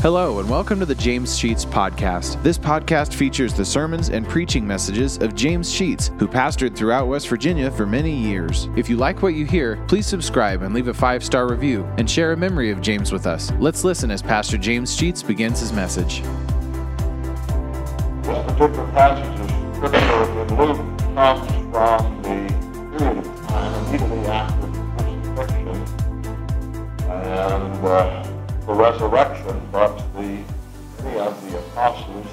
Hello, and welcome to the James Sheets Podcast. This podcast features the sermons and preaching messages of James Sheets, who pastored throughout West Virginia for many years. If you like what you hear, please subscribe and leave a five star review and share a memory of James with us. Let's listen as Pastor James Sheets begins his message. This particular passage of scripture in Luke comes from the period of time immediately after the crucifixion and uh, the resurrection, but the many of the apostles,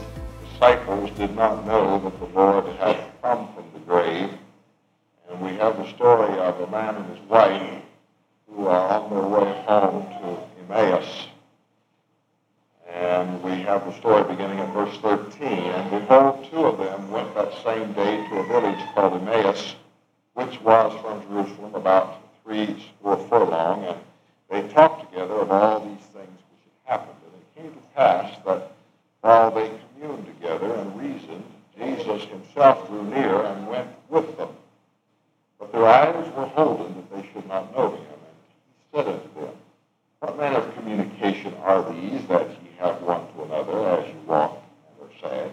disciples, did not know that the Lord had come from the grave. And we have the story of a man and his wife who are on their way home to Emmaus. And we have the story beginning at verse 13. And behold, two of them went that same day to a village called Emmaus, which was from Jerusalem about three score furlong. And they talked together of all these things which had happened. And pass that while they communed together and reasoned, Jesus himself drew near and went with them. But their eyes were holden that they should not know him. And he said unto them, What manner of communication are these that ye have one to another as you walk and are sad?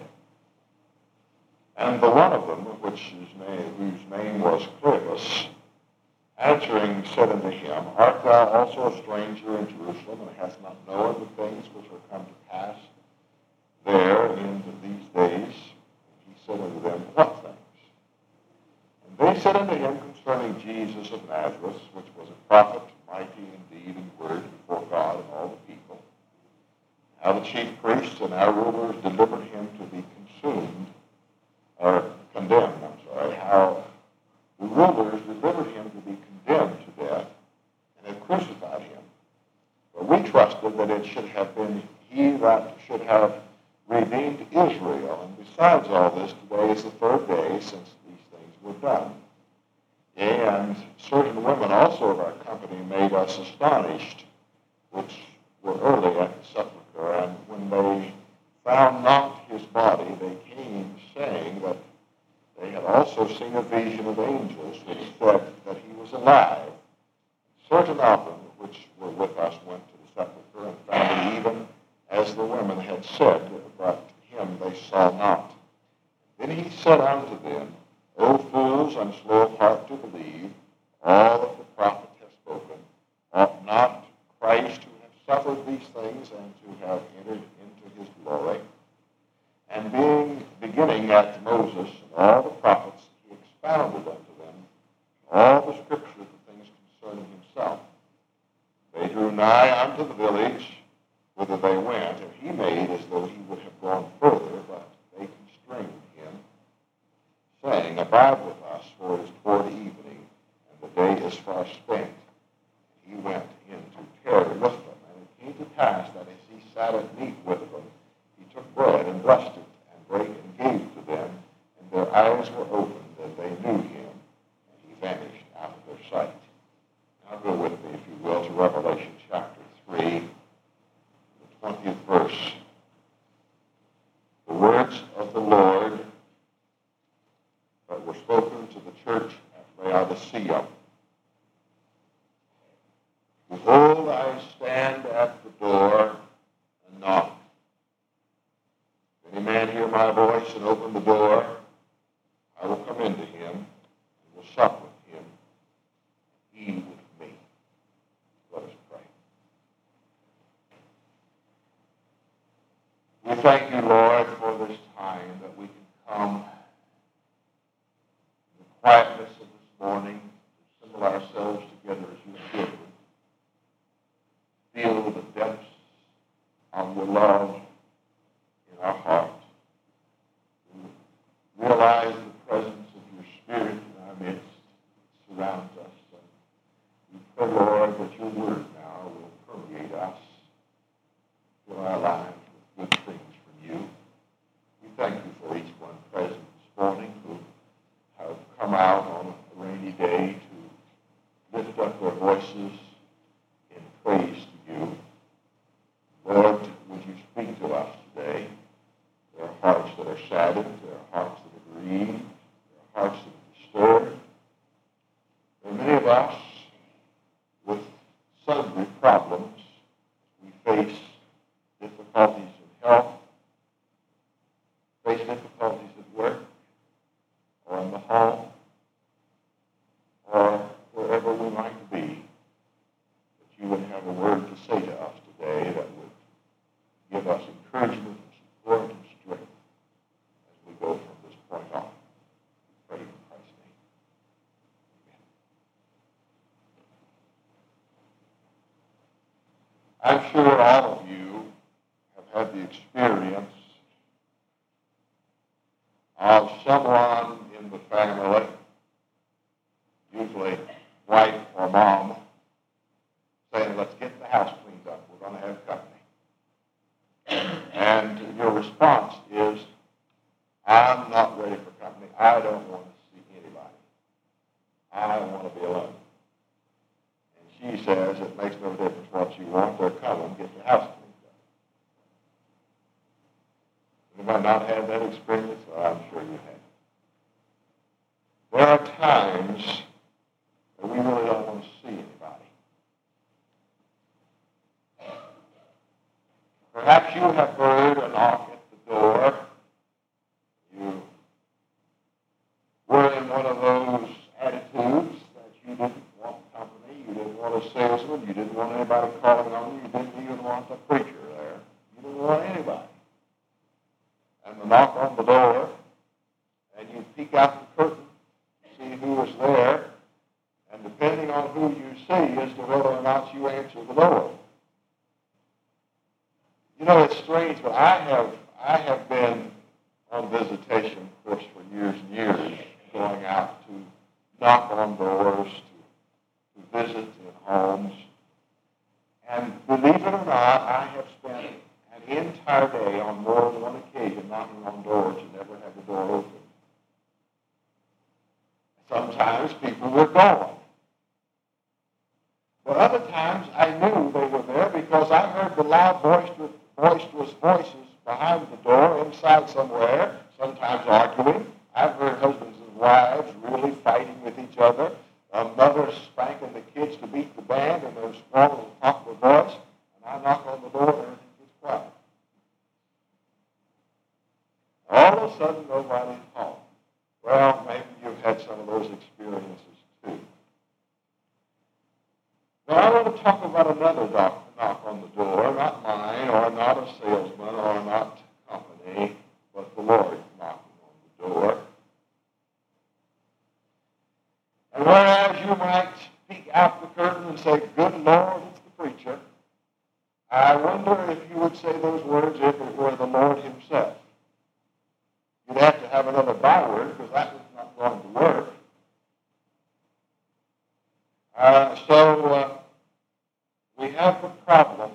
And the one of them, which whose name was Cleopas, answering said unto him, Art thou also a stranger in Jerusalem, and hast not known the things which are come to pass there in these days? And he said unto them, What things? And they said unto him concerning Jesus of Nazareth, which was a prophet, mighty in deed and word before God and all the people, how the chief priests and our rulers delivered him to be consumed, or condemned, I'm sorry, how the rulers delivered him to be condemned to death and had crucified him. But we trusted that it should have been he that should have redeemed Israel. And besides all this, today is the third day since these things were done. And certain women also of our company made us astonished, which were early at the sepulchre. And when they found not his body, they came saying that they had also seen a vision of angels which said that he was alive. Certain of them which were with us went to the sepulchre and found it even as the women had said, but him they saw not. Then he said unto them, O fools and slow of heart to believe all that the prophet hath spoken, ought not Christ to have suffered these things and to have entered into his glory? And being beginning at Moses and all the prophets, he expounded unto them all the scripture, the things concerning himself. They drew nigh unto the village whither they went, and he made as though he would have gone further, but they constrained him, saying, Abide with us, for it is toward evening, and the day is far spent. And he went in to tarry with them. And it came to pass that as he sat at meat with them, he took bread and blessed it, and brake and gave to them, and their eyes were opened, and they knew him, and he vanished out of their sight. Anybody not had that experience? Well, I'm sure you have. There are times that we really don't want to see anybody. Perhaps you have heard a knock at the door. You were in one of those attitudes that you didn't want company, you didn't want a salesman, you didn't want anybody calling on you, you didn't even want the preacher there. You didn't want anybody. And the knock on the door, and you peek out the curtain, see who is there, and depending on who you see as to whether or not you answer the door. You know, it's strange, but I have I have been on visitation, of course, for years and years, going out to knock on doors, to, to visit in homes. And believe it or not, I have spent an entire day on more than one occasion knocking on doors and never had the door open. Sometimes people were gone. But other times I knew they were there because I heard the loud boisterous, boisterous voices behind the door inside somewhere, sometimes arguing. I've heard husbands and wives really fighting with each other, a mother spanking the kids to beat the band, and they're squalling at top of their voice. And I knock on the door and everything gets quiet. All of a sudden, nobody's home. Well, maybe you've had some of those experiences too. Now, I want to talk about another knock, knock on the door, not mine, or not a salesman, or not company, but the Lord knocking on the door. And whereas you might peek out the curtain and say, Good Lord, it's the preacher, I wonder if you would say those words if it were the Lord himself. You'd have to have another byword because that was not going to work. Uh, so uh, we have the problem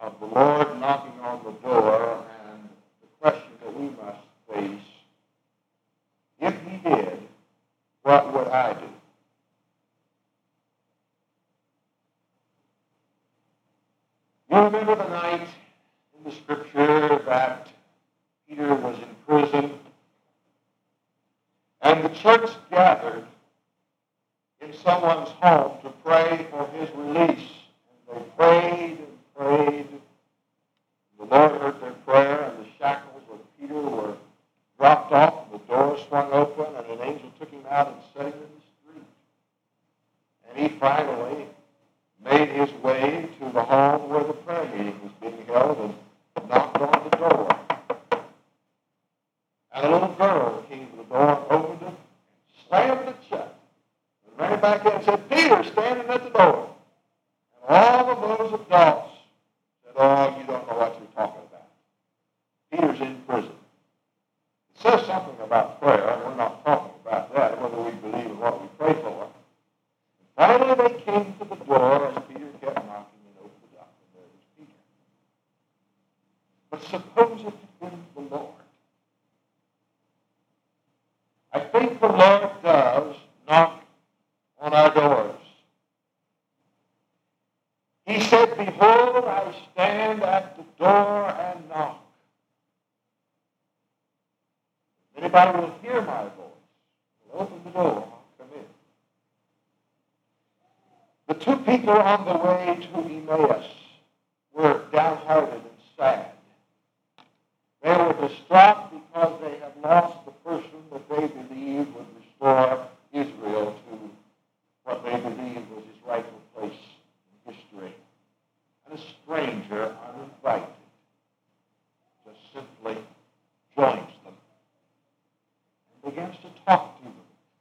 of the Lord knocking on the door and the question that we must face, if he did, what would I do? You remember the night in the scripture that Peter was in prison and the church gathered in someone's home to pray for his release. And they prayed and prayed. The Lord heard their prayer, and the shackles of Peter were dropped off, and the door swung open, and an angel took him out and set him in the street. And he finally made his way to the home where the prayer meeting was being held and knocked on the door. And a little girl came to the door, opened it, slammed it shut, and ran back in and said, Peter, standing at the door. And all the mothers of those adults said, oh, you don't know what you're talking about. Peter's in prison. It says something about prayer, and we're not talking about that, whether we believe in what we pray for. Finally, they came to the door, and Peter kept knocking and opened it up, and there was Peter. But suppose it had been the Lord. I think the Lord does knock on our doors. He said, Behold, I stand at the door and knock. If anybody will hear my voice, will open the door, I'll come in. The two people on the way to Emmaus were downhearted and sad. They were distraught because they had lost the person that they believed would restore Israel to what they believed was his rightful place in history. And a stranger, uninvited, just simply joins them and begins to talk to them.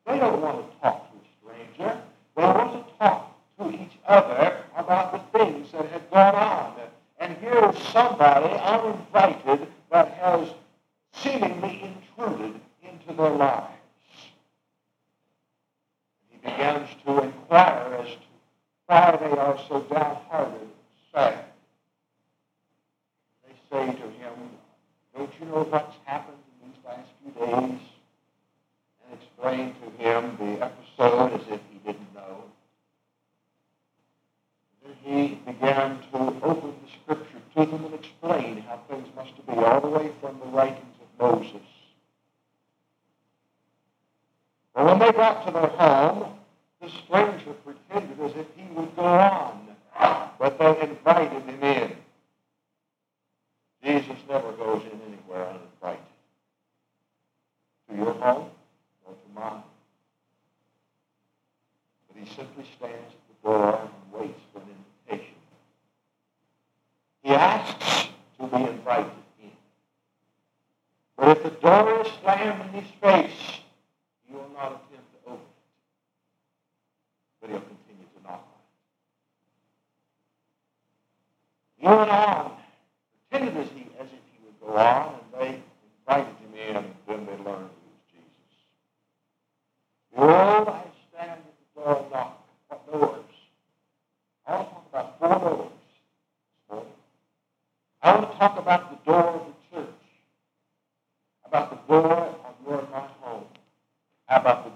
They don't want to talk to a stranger. They want to talk to each other about the things that had gone on. And here is somebody uninvited that has seemingly intruded into their lives. He begins to inquire as to why they are so downhearted and sad. They say to him, Don't you know what's happened in these last few days? And explain to him the episode as if he didn't know. Then he began to open the scripture to them and explain how things must be all the way from the writings of Moses. But when they got to their home, the stranger pretended as if he would go on, but they invited him in. Jesus never goes in anywhere uninvited. To your home or to mine. But he simply stands at the door and waits for an invitation. He asks to be invited in. But if the door is slammed in his face, he will not attempt to open it. But he'll continue to knock on it. He went on, pretended as, he, as if he would go on, and they invited him in, and then they learned he was Jesus. Behold, I stand at the door and knock. What doors? I want to talk about four doors this morning. I want to talk about the door of the church, about the door of your my home, about the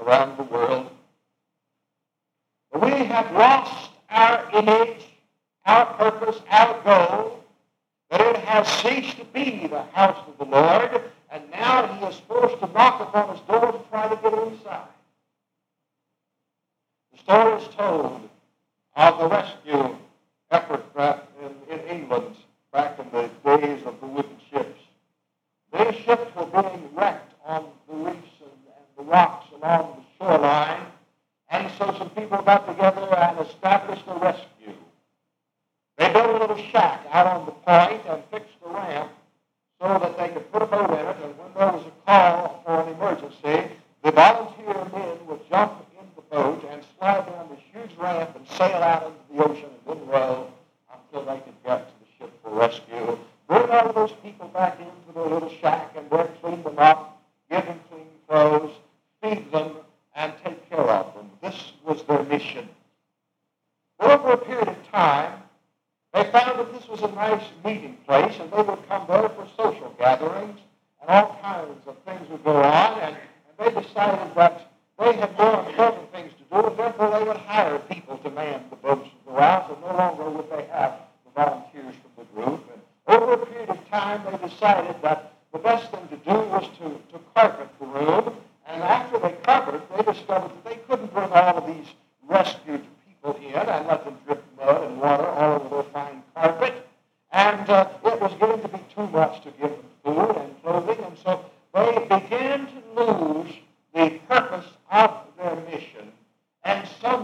around the world. We have lost our image, our purpose, our goal, that it has ceased to be the house of the Lord, and now he is forced to knock upon his door to try to get inside. The story is told of the rescue effort in, in England back in the days of the wooden ships. These ships were being wrecked on the reefs and, and the rocks along the shoreline, and so some people got together and established a rescue. They built a little shack out on the point and fixed a ramp so that they could put a boat in it, and when there was a call for an emergency, the volunteer men would jump in the boat and slide down this huge ramp and sail out into the ocean and then row until they could get to the ship for rescue. Bring all of those people back into their little shack and there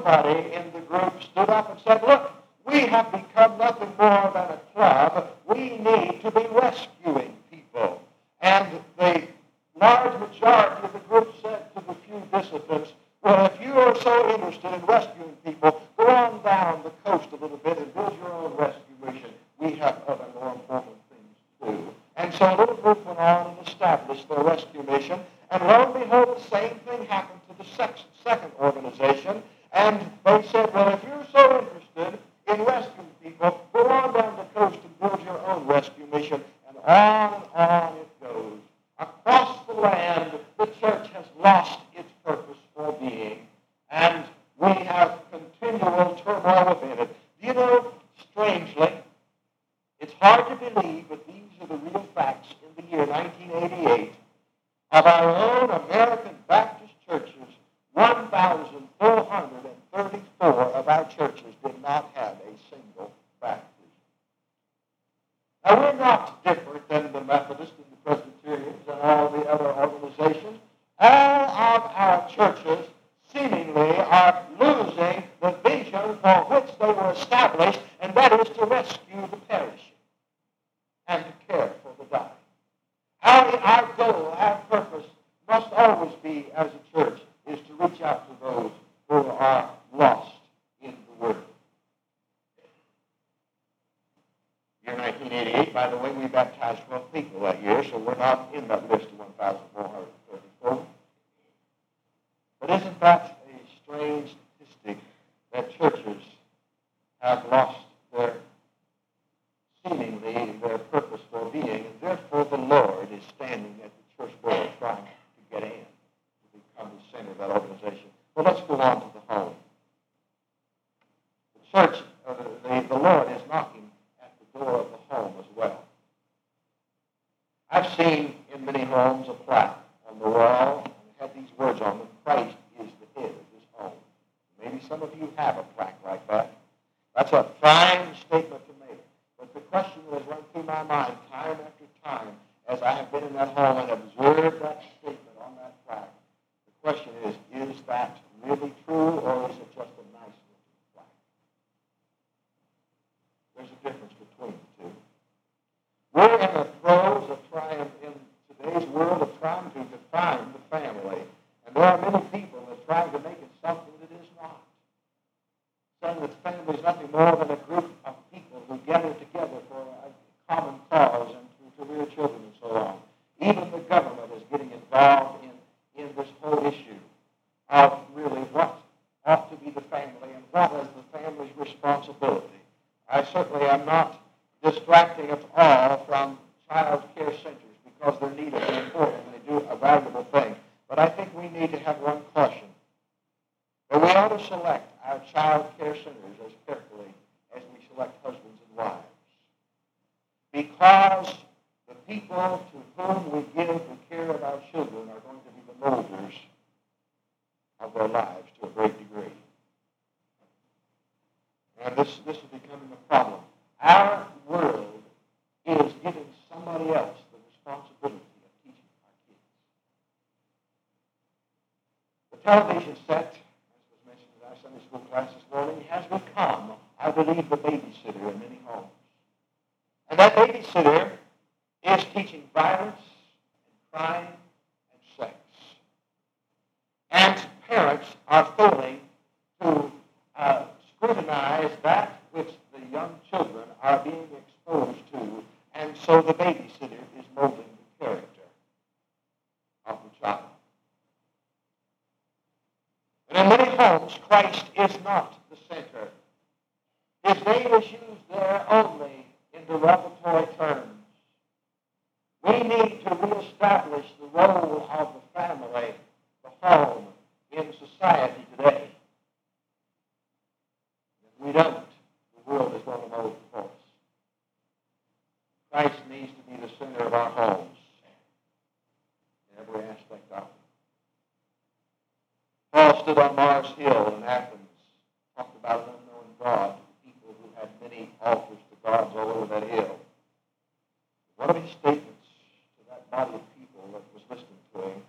everybody in the group stood up and said, Look, we have become nothing more than a club. We need to be rescuing people. And the large majority of the group said to the few disciples, Well, if you are so interested in rescuing people, go on down the coast a little bit and build your own rescue mission. We have other more important things to do. And so a little group went on and established their rescue mission. And lo and behold, the same thing happened to the second organization. And they said, well, if you're so interested in rescuing people, go on down the coast and build your own rescue mission. And on and on it goes. Across the land, the church has lost its purpose for being. And we have continual turmoil within it. Do you know, strangely, There's a difference. give center. His name is used there only in derogatory terms. We need to reestablish the role of the family, the home, in society today. If we don't, the world is going to mold for us. Christ needs to be the center of our homes in every aspect of it. Paul stood on Mars Hill in Athens by one knowing God to people who had many altars to gods all over that hill. One of his statements to that body of people that was listening to him,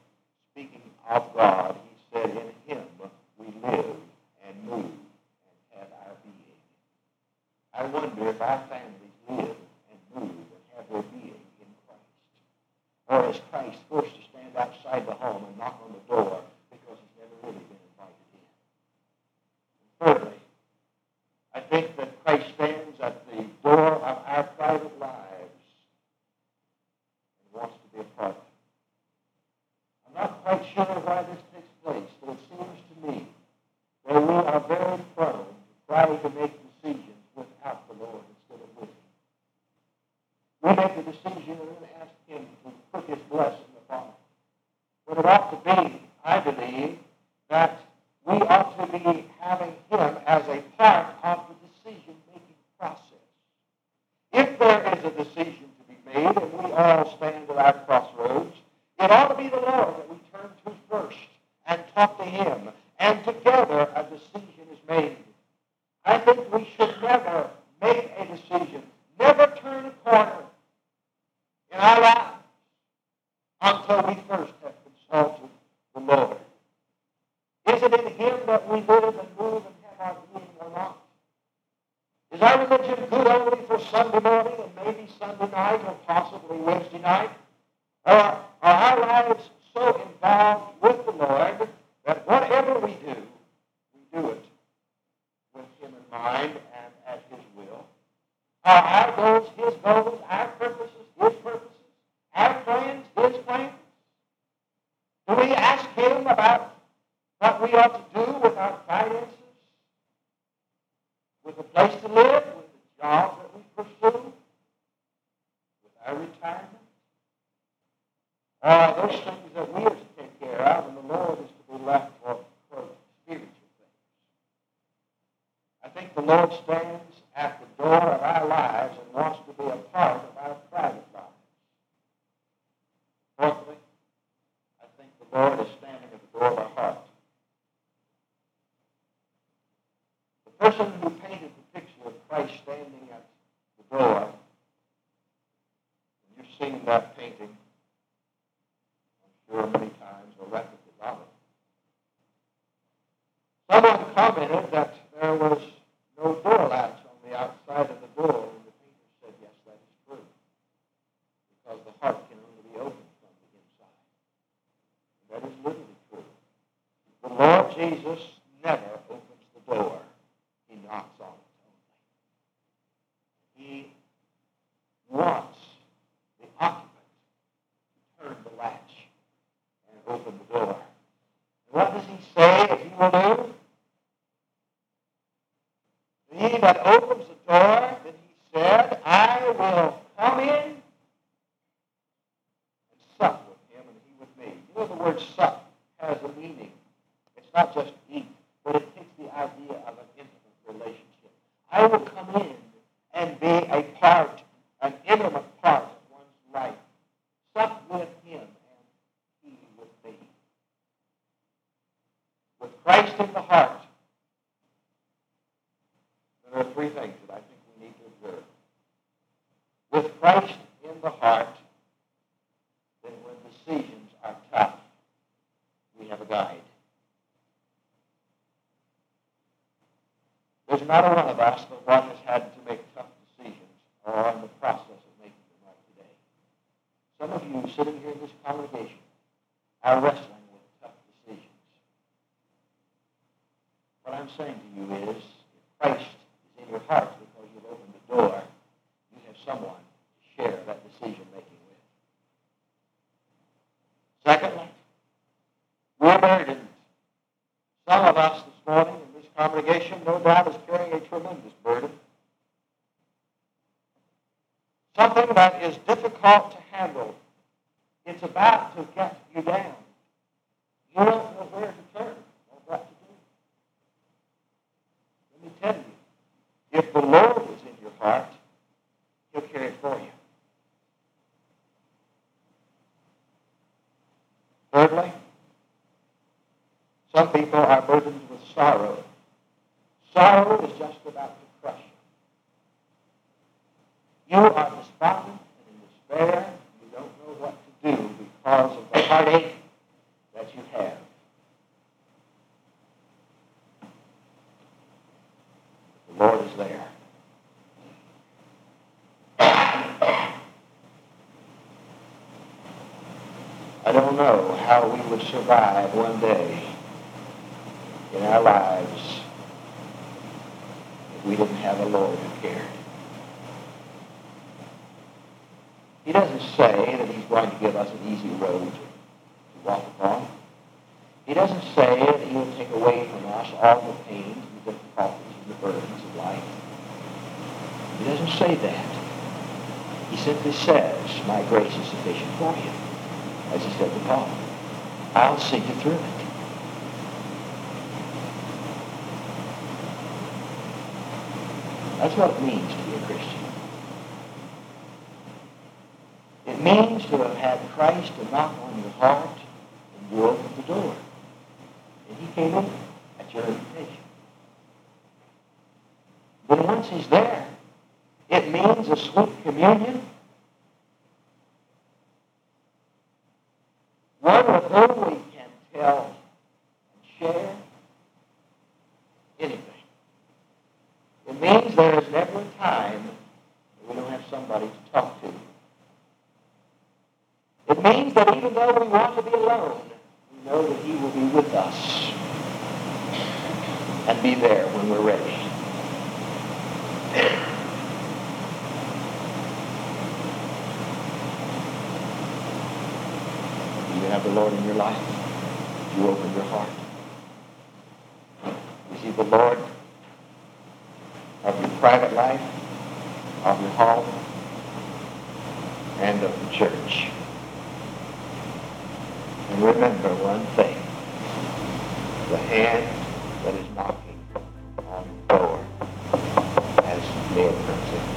speaking of God, he said, In him we live and move and have our being. I wonder if our families live and move and have their being in Christ. Or is Christ forced to stand outside the home and knock on the door a decision is made. I think we should never make a decision, never turn a corner in our lives until we our retirement, uh, those things that we are to take care of, and the Lord is to be left for, for spiritual things. I think the Lord stands at the door of our lives and wants Jesus never opens the door. He knocks on it only. He wants the occupant to turn the latch and open the door. And what does he say if he will do? He that opens Christ in the heart. You don't know where to turn. What about you do? Let me tell you, if the Lord is in your heart, He'll carry it for you. Thirdly, some people are burdened survive one day in our lives if we didn't have a Lord who cared. He doesn't say that he's going to give us an easy road to walk upon. He doesn't say that he will take away from us all the pains and the difficulties and the burdens of life. He doesn't say that. He simply says, my grace is sufficient for you, as he said to Paul. I'll see you through it. That's what it means to be a Christian. It means to have had Christ to knock on your heart and you opened the door. And he came in at your invitation. But once he's there, it means a sweet communion. One with whom we can tell and share anything. It means there is never a time that we don't have somebody to talk to. It means that even though we want to be alone, we know that he will be with us and be there when we're ready. Do you have the Lord in your life? You open your heart? You see the Lord of your private life, of your home, and of the church. And remember one thing. The hand that is knocking on the door as the